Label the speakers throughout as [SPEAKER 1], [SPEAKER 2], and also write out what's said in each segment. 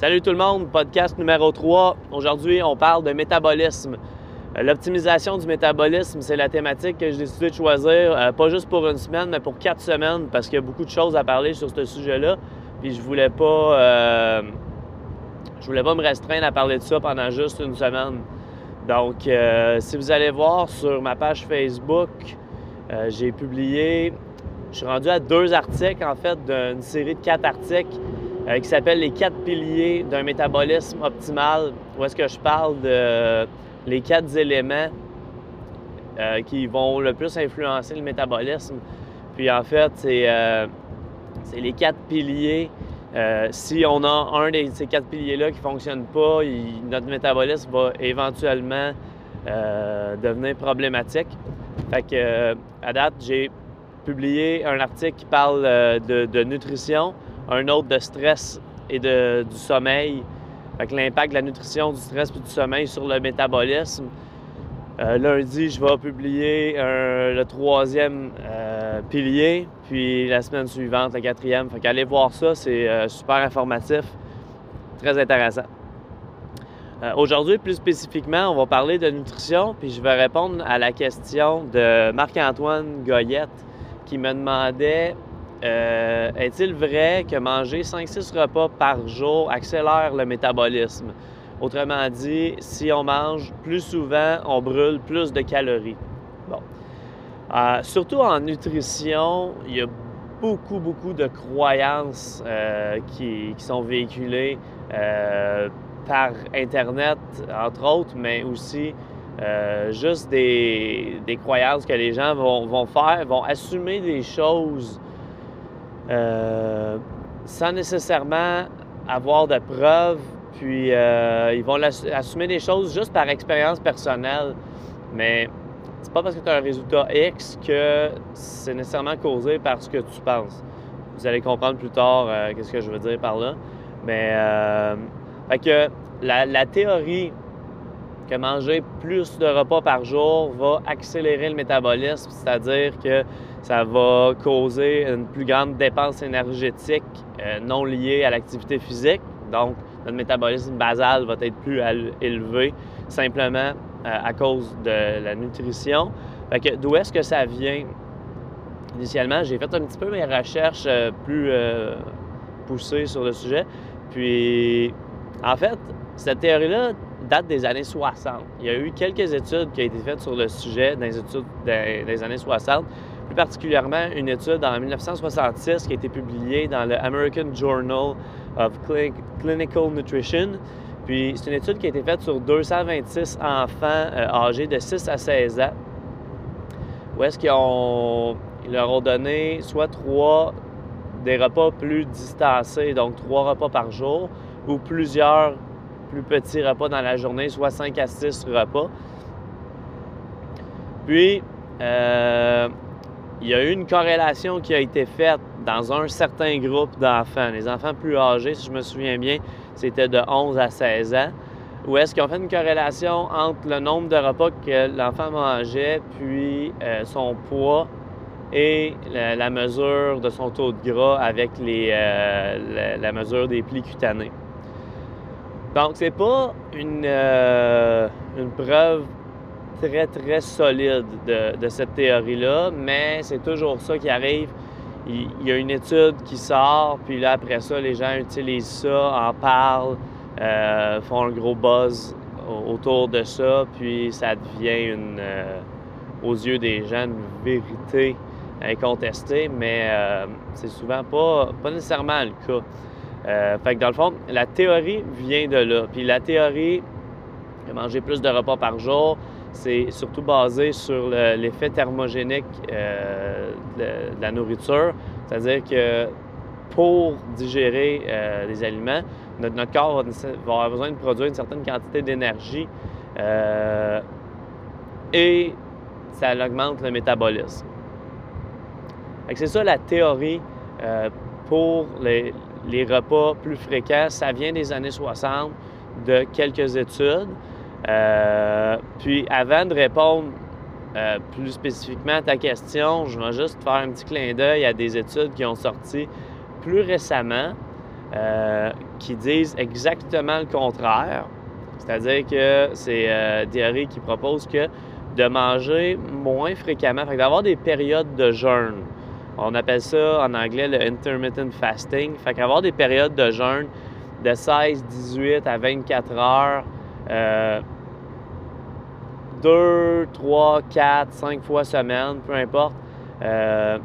[SPEAKER 1] Salut tout le monde, podcast numéro 3. Aujourd'hui, on parle de métabolisme. Euh, l'optimisation du métabolisme, c'est la thématique que j'ai décidé de choisir, euh, pas juste pour une semaine, mais pour quatre semaines, parce qu'il y a beaucoup de choses à parler sur ce sujet-là. Puis je voulais pas, euh, je voulais pas me restreindre à parler de ça pendant juste une semaine. Donc, si vous allez voir sur ma page Facebook, j'ai publié, je suis rendu à deux articles en fait d'une série de quatre articles euh, qui s'appelle Les quatre piliers d'un métabolisme optimal, où est-ce que je parle de les quatre éléments euh, qui vont le plus influencer le métabolisme. Puis en fait, c'est euh, les quatre piliers. si on a un de ces quatre piliers-là qui ne fonctionne pas, notre métabolisme va éventuellement devenir problématique. Fait que, à date, j'ai publié un article qui parle de nutrition, un autre de stress et de, du sommeil. Fait l'impact de la nutrition, du stress et du sommeil sur le métabolisme. Euh, lundi, je vais publier le troisième euh, pilier, puis la semaine suivante, le quatrième. Fait voir ça, c'est euh, super informatif, très intéressant. Aujourd'hui, plus spécifiquement, on va parler de nutrition, puis je vais répondre à la question de Marc-Antoine Goyette qui me demandait euh, est-il vrai que manger 5-6 repas par jour accélère le métabolisme? Autrement dit, si on mange plus souvent, on brûle plus de calories. Bon. Euh, surtout en nutrition, il y a beaucoup, beaucoup de croyances euh, qui, sont véhiculées par Internet, entre autres, mais aussi juste des, croyances que les gens vont, vont, faire, vont assumer des choses euh, sans nécessairement avoir de preuves. Puis euh, ils vont assumer des choses juste par expérience personnelle. Mais c'est pas parce que tu as un résultat X que c'est nécessairement causé par ce que tu penses. Vous allez comprendre plus tard euh, qu'est-ce que je veux dire par là. Mais fait que la, théorie que manger plus de repas par jour va accélérer le métabolisme, c'est-à-dire que ça va causer une plus grande dépense énergétique euh, non liée à l'activité physique. Donc, notre métabolisme basal va être plus élevé simplement euh, à cause de la nutrition. Fait que d'où est-ce que ça vient? Initialement, j'ai fait un petit peu mes recherches euh, plus poussées sur le sujet. Puis, en fait, cette théorie-là date des années 60. Il y a eu quelques études qui ont été faites sur le sujet dans les, études des années 60 plus particulièrement une étude en 1966 qui a été publiée dans le American Journal of Clinical Nutrition. Puis c'est une étude qui a été faite sur 226 enfants euh, âgés de 6 à 16 ans, où est-ce qu'ils leur ont donné soit trois des repas plus distancés, donc trois repas par jour, ou plusieurs plus petits repas dans la journée, soit 5 à 6 repas. Puis, euh, il y a eu une corrélation qui a été faite dans un certain groupe d'enfants. Les enfants plus âgés, si je me souviens bien, c'était de 11 à 16 ans, où est-ce qu'ils ont fait une corrélation entre le nombre de repas que l'enfant mangeait, puis euh, son poids et la, mesure de son taux de gras avec euh, la, mesure des plis cutanés. Donc, c'est pas une, euh, une preuve très, très solide de, cette théorie-là, mais c'est toujours ça qui arrive. Il, y a une étude qui sort, puis là, après ça, les gens utilisent ça, en parlent, euh, font un gros buzz autour de ça, puis ça devient une, euh, aux yeux des gens une vérité incontestée, mais euh, c'est souvent pas, pas nécessairement le cas. fait que dans le fond, la théorie vient de là. Puis la théorie manger plus de repas par jour, c'est surtout basé sur l'effet thermogénique euh, de, la nourriture. C'est-à-dire que pour digérer euh, les aliments, notre, corps va, avoir besoin de produire une certaine quantité d'énergie euh, et ça augmente le métabolisme. C'est ça la théorie pour les, les, repas plus fréquents. Ça vient des années 60 de quelques études. Euh, puis avant de répondre euh, plus spécifiquement à ta question, je vais juste faire un petit clin d'œil à des études qui ont sorti plus récemment euh, qui disent exactement le contraire. C'est-à-dire que c'est théorie qui propose que de manger moins fréquemment, d'avoir des périodes de jeûne. On appelle ça en anglais le intermittent fasting. Fait qu'avoir des périodes de jeûne de 16, 18 à 24 heures, euh, 2, 3, 4, 5 fois semaine, peu importe, euh,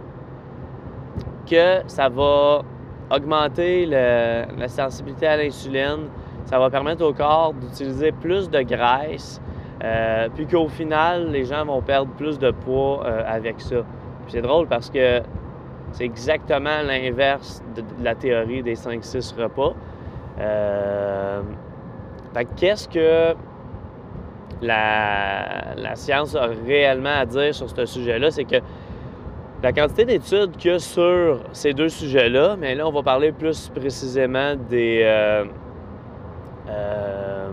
[SPEAKER 1] que ça va augmenter la sensibilité à l'insuline, ça va permettre au corps d'utiliser plus de graisse, euh, puis qu'au final, les gens vont perdre plus de poids avec ça. c'est drôle parce que c'est exactement l'inverse de, la théorie des 5-6 repas. Euh, qu'est-ce que la, la, science a réellement à dire sur ce sujet-là? C'est que la quantité d'études qu'il y a sur ces deux sujets-là, mais là, on va parler plus précisément des. Euh, euh,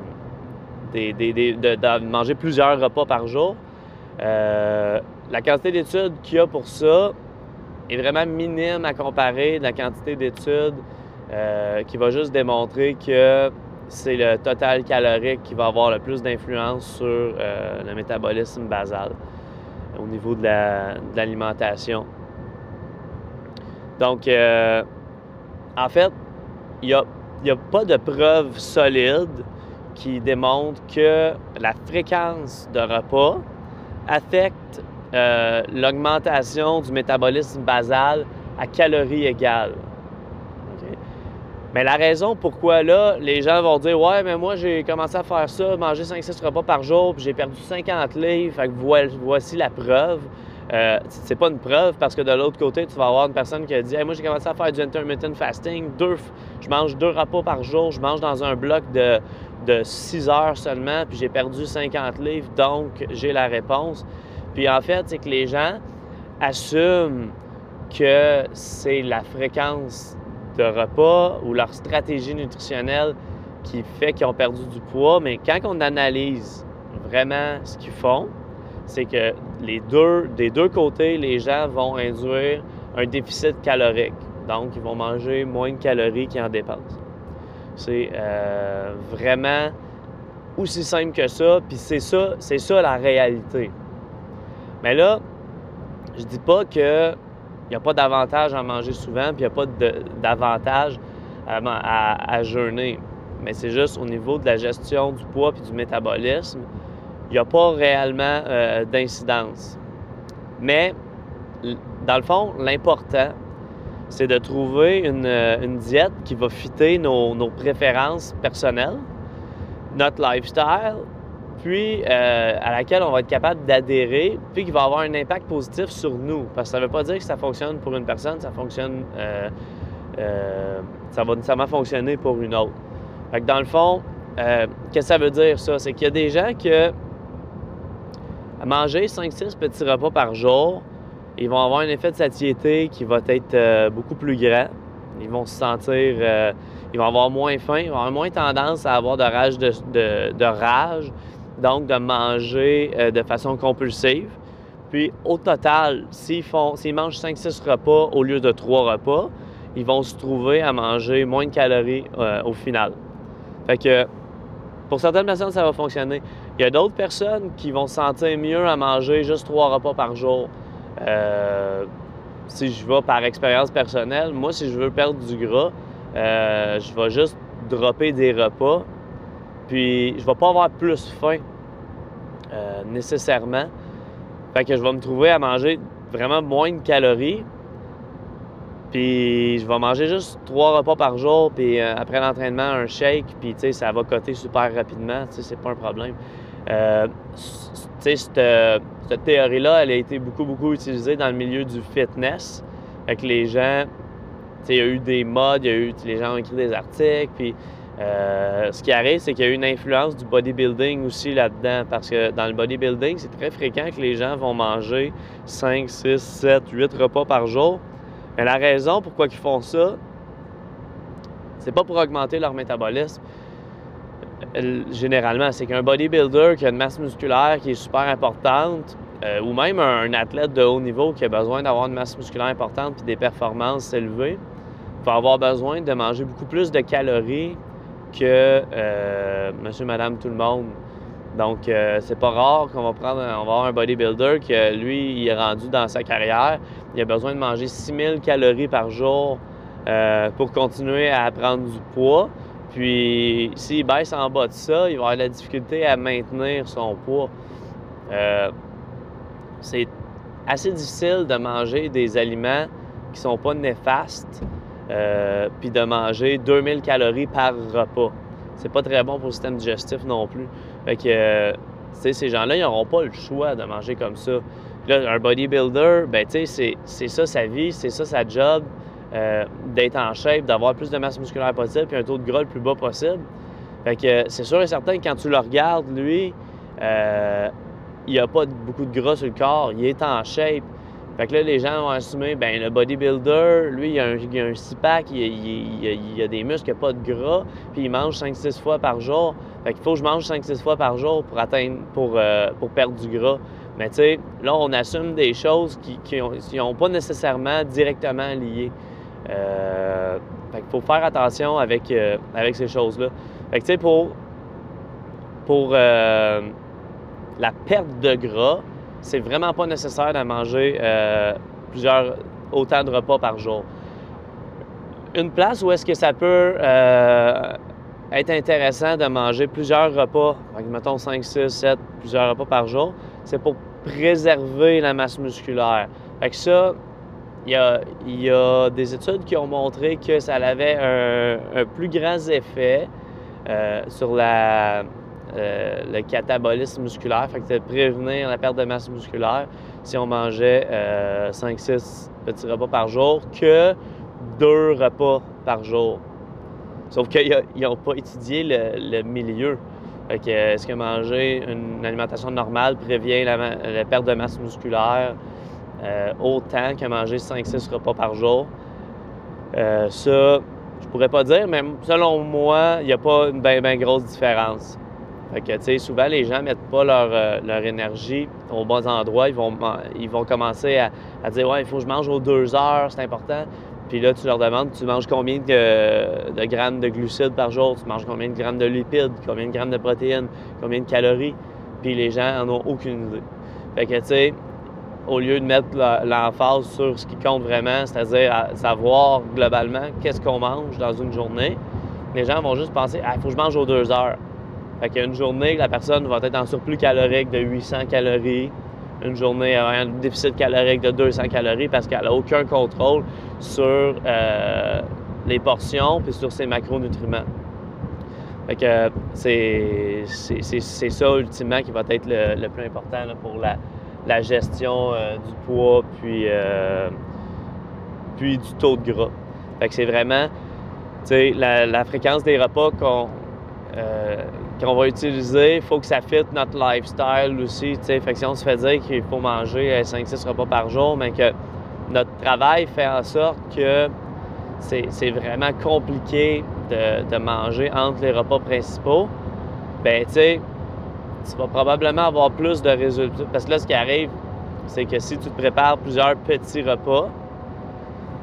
[SPEAKER 1] de, manger plusieurs repas par jour. Euh, la quantité d'études qu'il y a pour ça est vraiment minime à comparer de la quantité d'études qui va juste démontrer que c'est le total calorique qui va avoir le plus d'influence sur le métabolisme basal au niveau de l'alimentation. Donc, euh, en fait, il n'y a, a, pas de preuve solide qui démontre que la fréquence de repas affecte euh, l'augmentation du métabolisme basal à calories égales. Mais la raison pourquoi là, les gens vont dire Ouais, mais moi j'ai commencé à faire ça, manger 5-6 repas par jour, puis j'ai perdu 50 livres, fait que voici la preuve. Euh, c'est pas une preuve parce que de l'autre côté, tu vas avoir une personne qui a dit Moi j'ai commencé à faire du intermittent fasting, deux, je mange deux repas par jour, je mange dans un bloc de, de 6 heures seulement, puis j'ai perdu 50 livres, donc j'ai la réponse. Puis en fait, c'est que les gens assument que c'est la fréquence de repas ou leur stratégie nutritionnelle qui fait qu'ils ont perdu du poids. Mais quand on analyse vraiment ce qu'ils font, c'est que les deux, des deux côtés, les gens vont induire un déficit calorique. Donc, ils vont manger moins de calories qu'ils en dépensent. C'est euh, vraiment aussi simple que ça, puis c'est ça, c'est ça la réalité. Mais là, je dis pas que il n'y a pas d'avantage à manger souvent, puis il n'y a pas d'avantage à, jeûner. Mais c'est juste au niveau de la gestion du poids puis du métabolisme, il n'y a pas réellement euh, d'incidence. Mais dans le fond, l'important, c'est de trouver une, euh, diète qui va fitter nos préférences personnelles, notre lifestyle, puis euh, à laquelle on va être capable d'adhérer, puis qui va avoir un impact positif sur nous. Parce que ça ne veut pas dire que ça fonctionne pour une personne, ça fonctionne, euh, euh, ça va nécessairement fonctionner pour une autre. Fait que dans le fond, qu'est-ce que ça veut dire ça? C'est qu'il y a des gens que manger 5-6 petits repas par jour, ils vont avoir un effet de satiété qui va être beaucoup plus grand. Ils vont se sentir, ils vont avoir moins faim, ils vont avoir moins tendance à avoir de rage, de rage donc de manger euh, de façon compulsive. Puis au total, s'ils, mangent 5-6 repas au lieu de 3 repas, ils vont se trouver à manger moins de calories euh, au final. Fait que pour certaines personnes, ça va fonctionner. Il y a d'autres personnes qui vont se sentir mieux à manger juste 3 repas par jour. Euh, si je vais par expérience personnelle, moi, si je veux perdre du gras, je vais juste dropper des repas puis, je vais pas avoir plus faim euh, nécessairement. Fait que je vais me trouver à manger vraiment moins de calories. Puis, je vais manger juste trois repas par jour. Puis, euh, après l'entraînement, un shake. Puis, tu sais, ça va coter super rapidement. Tu sais, c'est pas un problème. Euh, tu sais, cette, théorie-là, elle a été beaucoup, beaucoup utilisée dans le milieu du fitness. Fait que les gens, tu sais, il y a eu des modes, il y a eu, les gens ont écrit des articles. Puis, euh, ce qui arrive, c'est qu'il y a une influence du bodybuilding aussi là-dedans, parce que dans le bodybuilding, c'est très fréquent que les gens vont manger 5, 6, 7, 8 repas par jour. Mais la raison pourquoi ils font ça, c'est pas pour augmenter leur métabolisme. Euh, généralement, c'est qu'un bodybuilder qui a une masse musculaire qui est super importante, euh, ou même un, athlète de haut niveau qui a besoin d'avoir une masse musculaire importante et des performances élevées, va avoir besoin de manger beaucoup plus de calories que euh, monsieur, madame, tout le monde. Donc, euh, c'est pas rare qu'on va prendre, on va avoir un bodybuilder qui, lui, il est rendu dans sa carrière. Il a besoin de manger 6000 calories par jour euh, pour continuer à prendre du poids. Puis, s'il baisse en bas de ça, il va avoir de la difficulté à maintenir son poids. c'est assez difficile de manger des aliments qui sont pas néfastes euh, puis de manger 2000 calories par repas. C'est pas très bon pour le système digestif non plus. Fait que, euh, ces gens-là, ils n'auront pas le choix de manger comme ça. Là, un bodybuilder, ben, tu sais, c'est ça sa vie, c'est ça sa job, euh, d'être en shape, d'avoir plus de masse musculaire possible, puis un taux de gras le plus bas possible. Fait que c'est sûr et certain que quand tu le regardes, lui, il a pas beaucoup de gras sur le corps, il est en shape. Fait que là, les gens vont assumer, ben le bodybuilder, lui, il a un, il a un six-pack, il, a des muscles, il n'a pas de gras, puis il mange 5-6 fois par jour. Fait qu'il faut que je mange 5-6 fois par jour pour atteindre, pour, euh, pour perdre du gras. Mais tu sais, là, on assume des choses qui n'ont pas nécessairement directement liées. Euh, fait qu'il faut faire attention avec, euh, avec ces choses-là. Fait que tu sais, pour, pour la perte de gras, c'est vraiment pas nécessaire de manger euh, plusieurs, autant de repas par jour. Une place où est-ce que ça peut euh, être intéressant de manger plusieurs repas, mettons 5, 6, 7, plusieurs repas par jour, c'est pour préserver la masse musculaire. Fait que ça, il y, a, des études qui ont montré que ça avait un, plus grand effet euh, sur la, euh, le catabolisme musculaire, fait que c'est prévenir la perte de masse musculaire si on mangeait 5-6 euh, petits repas par jour que deux repas par jour. Sauf qu'ils n'ont pas étudié le, milieu. Que, est-ce que manger une alimentation normale prévient la, perte de masse musculaire euh, autant que manger 5-6 repas par jour? ça, je pourrais pas dire, mais selon moi, il n'y a pas une bien ben grosse différence. Fait que, tu sais, souvent, les gens mettent pas leur, euh, leur, énergie aux bons endroits. Ils vont, ils vont commencer à, dire Ouais, il faut que je mange aux deux heures, c'est important. Puis là, tu leur demandes Tu manges combien de, de, grammes de glucides par jour? Tu manges combien de grammes de lipides? Combien de grammes de protéines? Combien de calories? Puis les gens en ont aucune idée. Fait que, tu sais, au lieu de mettre l'emphase sur ce qui compte vraiment, c'est-à-dire savoir globalement qu'est-ce qu'on mange dans une journée, les gens vont juste penser Ah, il faut que je mange aux deux heures. Fait qu'une journée, la personne va être en surplus calorique de 800 calories. Une journée avec un déficit calorique de 200 calories parce qu'elle n'a aucun contrôle sur euh, les portions puis sur ses macronutriments. Fait que c'est, ça ultimement qui va être le, plus important pour la, gestion euh, du poids puis, euh, puis du taux de gras. Fait que c'est vraiment la, la fréquence des repas qu'on qu'on va utiliser, il faut que ça fitte notre lifestyle aussi. Si on se fait dire qu'il faut manger 5-6 repas par jour, mais que notre travail fait en sorte que c'est vraiment compliqué de, manger entre les repas principaux, ben tu sais, tu vas probablement avoir plus de résultats. Parce que là, ce qui arrive, c'est que si tu te prépares plusieurs petits repas,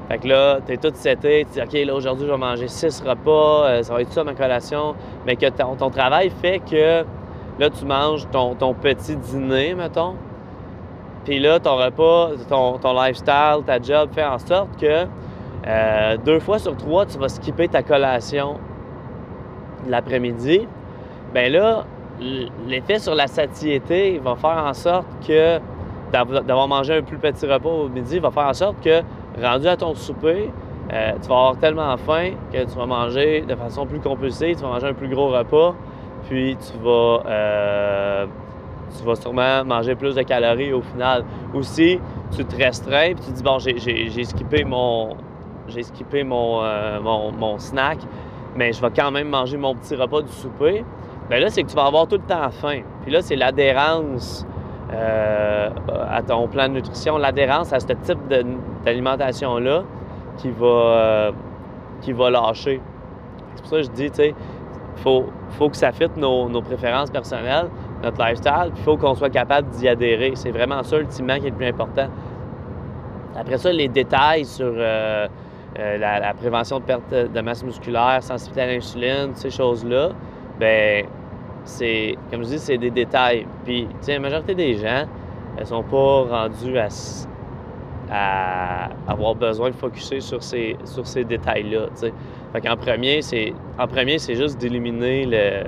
[SPEAKER 1] fait que là, t'es tout seté, tu dis, OK, là, aujourd'hui, je vais manger six repas, euh, ça va être ça ma collation. Mais que ton, travail fait que là, tu manges ton, petit dîner, mettons. Puis là, ton repas, ton, ton, lifestyle, ta job fait en sorte que euh, deux fois sur trois, tu vas skipper ta collation l'après-midi. Bien là, l'effet sur la satiété va faire en sorte que d'avoir mangé un plus petit repas au midi va faire en sorte que rendu à ton souper, euh, tu vas avoir tellement faim que tu vas manger de façon plus compulsive, tu vas manger un plus gros repas, puis tu vas, euh, tu vas sûrement manger plus de calories au final. Aussi, tu te restreins, puis tu te dis, bon, j'ai skippé mon, skippé euh, mon, mon, snack, mais je vais quand même manger mon petit repas du souper. Bien là, c'est que tu vas avoir tout le temps faim. Puis là, c'est l'adhérence euh, à ton plan de nutrition, l'adhérence à ce type d'alimentation-là qui va, euh, qui va lâcher. C'est pour ça que je dis, tu sais, faut, faut, que ça fitte nos, préférences personnelles, notre lifestyle, puis il faut qu'on soit capable d'y adhérer. C'est vraiment ça, ultimement, qui est le plus important. Après ça, les détails sur euh, la, prévention de perte de masse musculaire, sensibilité à l'insuline, ces choses-là, ben c'est, comme je dis, c'est des détails. Puis, tu sais, la majorité des gens, elles sont pas rendues à, à avoir besoin de focuser sur ces, sur ces détails-là, tu sais. Fait qu'en premier, c'est, en premier, c'est juste d'éliminer le,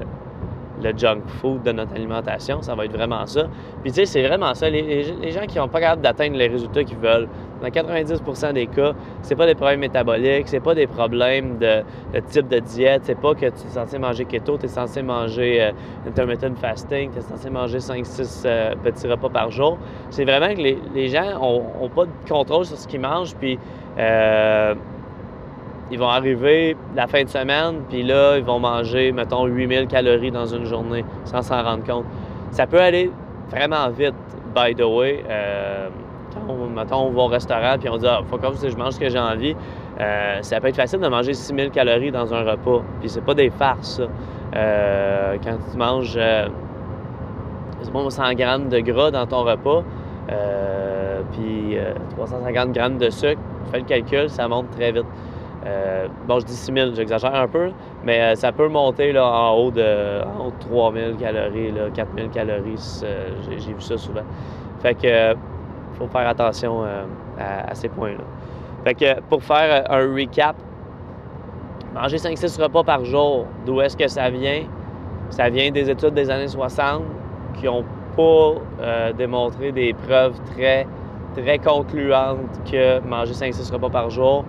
[SPEAKER 1] le junk food de notre alimentation. Ça va être vraiment ça. Puis, tu sais, c'est vraiment ça. Les, gens qui n'ont pas capable d'atteindre les résultats qu'ils veulent, dans 90% des cas, c'est pas des problèmes métaboliques, c'est pas des problèmes de, type de diète, c'est pas que tu es censé manger keto, tu es censé manger euh, intermittent fasting, tu es censé manger 5-6 euh, petits repas par jour. C'est vraiment que les, gens n'ont pas de contrôle sur ce qu'ils mangent, puis euh, ils vont arriver la fin de semaine, puis là, ils vont manger, mettons, 8000 calories dans une journée sans s'en rendre compte. Ça peut aller vraiment vite, by the way. Euh, quand on, mettons, on va au restaurant, puis on dit, ah, faut comme je mange ce que j'ai envie. Euh, ça peut être facile de manger 6000 calories dans un repas. Puis c'est pas des farces, ça. Euh, quand tu manges, c'est bon, 100 grammes de gras dans ton repas, puis 350 grammes de sucre, fais le calcul, ça monte très vite. Euh, bon, je dis 6 000, j'exagère un peu, mais euh, ça peut monter là, en, haut de, en 3 000 calories, là, 4 000 calories. Euh, j'ai vu ça souvent. Fait que faut faire attention à, ces points-là. Fait que pour faire un recap, manger 5-6 repas par jour, d'où est-ce que ça vient? Ça vient des études des années 60 qui n'ont pas démontré des preuves très, très concluantes que manger 5-6 repas par jour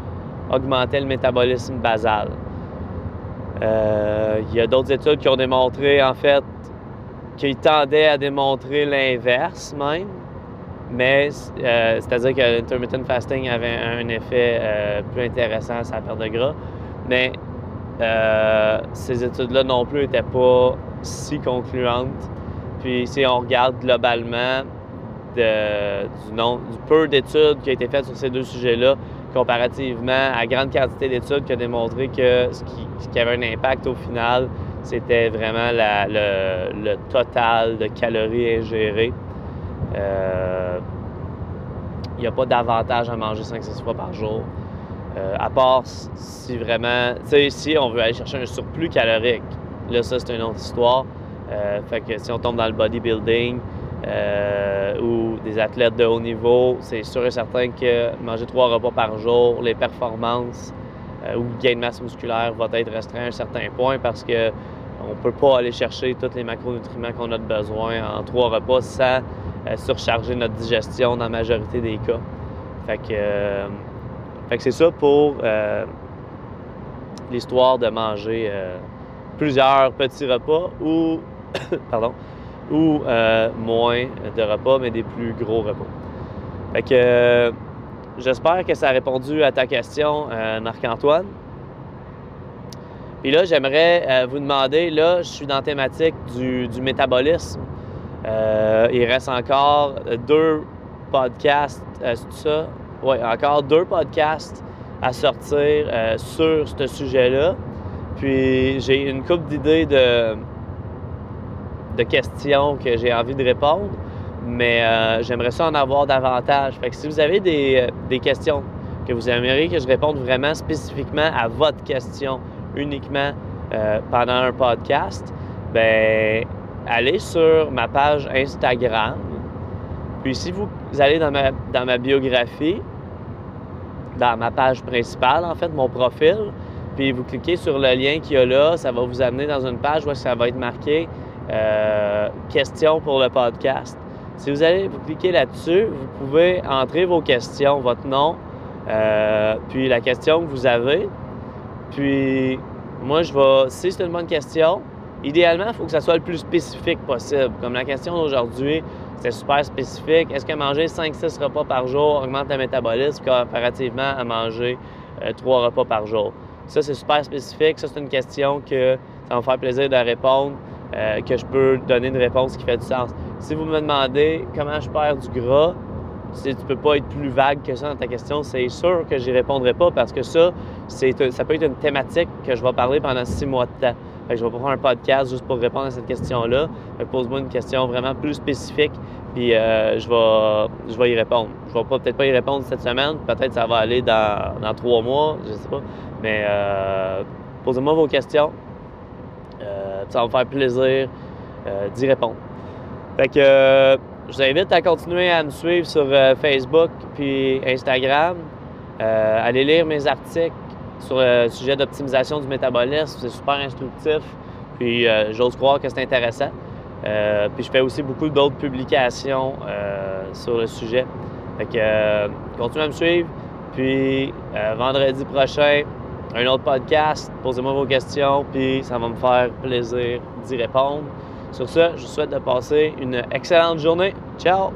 [SPEAKER 1] augmentait le métabolisme basal. Euh, il y a d'autres études qui ont démontré, en fait, qu'ils tendaient à démontrer l'inverse même, mais euh, c'est-à-dire que l'intermittent fasting avait un effet euh, plus intéressant sur la perte de gras, mais ces études-là non plus n'étaient pas si concluantes. Puis si on regarde globalement du, nom, du peu d'études qui ont été faites sur ces deux sujets-là, comparativement à grande quantité d'études qui a démontré que ce qui, avait un impact au final, c'était vraiment le, total de calories ingérées. Euh, il n'y a pas d'avantage à manger 5-6 fois par jour. Euh, à part si vraiment, tu sais, si on veut aller chercher un surplus calorique, là, ça, c'est une autre histoire. Euh, fait que si on tombe dans le bodybuilding, euh, ou des athlètes de haut niveau, c'est sûr et certain que manger trois repas par jour, les performances euh, ou le gain de masse musculaire va être restreint à un certain point parce que on peut pas aller chercher tous les macronutriments qu'on a besoin en trois repas sans euh, surcharger notre digestion dans la majorité des cas. Fait que, que c'est ça pour l'histoire de manger plusieurs petits repas ou pardon, ou euh, moins de repas, mais des plus gros repas. Fait que euh, j'espère que ça a répondu à ta question, euh, Marc-Antoine. Puis là, j'aimerais vous demander, là, je suis dans la thématique du, métabolisme. il reste encore deux podcasts, ça? Oui, encore deux podcasts à sortir sur ce sujet-là. Puis j'ai une couple d'idées de, de questions que j'ai envie de répondre, mais euh, j'aimerais ça en avoir davantage. Fait que si vous avez des, euh, questions que vous aimeriez que je réponde vraiment spécifiquement à votre question uniquement euh, pendant un podcast, ben allez sur ma page Instagram. Puis si vous allez dans ma, dans ma biographie, dans ma page principale, en fait, mon profil, puis vous cliquez sur le lien qu'il y a là, ça va vous amener dans une page où ça va être marqué euh, questions pour le podcast. Si vous allez vous cliquer là-dessus, vous pouvez entrer vos questions, votre nom, euh, puis la question que vous avez. Puis moi, je vais, si c'est une bonne question, idéalement, il faut que ça soit le plus spécifique possible. Comme la question d'aujourd'hui, c'était super spécifique. Est-ce que manger 5-6 repas par jour augmente le métabolisme comparativement à manger 3 euh, repas par jour? Ça, c'est super spécifique. Ça, c'est une question que ça va me faire plaisir de répondre. Euh, que je peux donner une réponse qui fait du sens. Si vous me demandez comment je perds du gras, si tu peux pas être plus vague que ça dans ta question, c'est sûr que j'y répondrai pas parce que ça, c'est, ça peut être une thématique que je vais parler pendant six mois de temps. Fait que je vais pas faire un podcast juste pour répondre à cette question-là. Pose-moi une question vraiment plus spécifique, puis euh, je, vais, je vais y répondre. Je vais peut-être pas y répondre cette semaine, peut-être ça va aller dans, dans trois mois, je sais pas. Mais euh, posez-moi vos questions. Euh, ça va me faire plaisir d'y répondre. Fait que je vous invite à continuer à me suivre sur Facebook puis Instagram. allez lire mes articles sur le sujet d'optimisation du métabolisme. C'est super instructif. Puis euh, j'ose croire que c'est intéressant. Euh, puis je fais aussi beaucoup d'autres publications euh, sur le sujet. Fait que continuez à me suivre. Puis vendredi prochain, un autre podcast. Posez-moi vos questions, puis ça va me faire plaisir d'y répondre. Sur ce, je vous souhaite de passer une excellente journée. Ciao!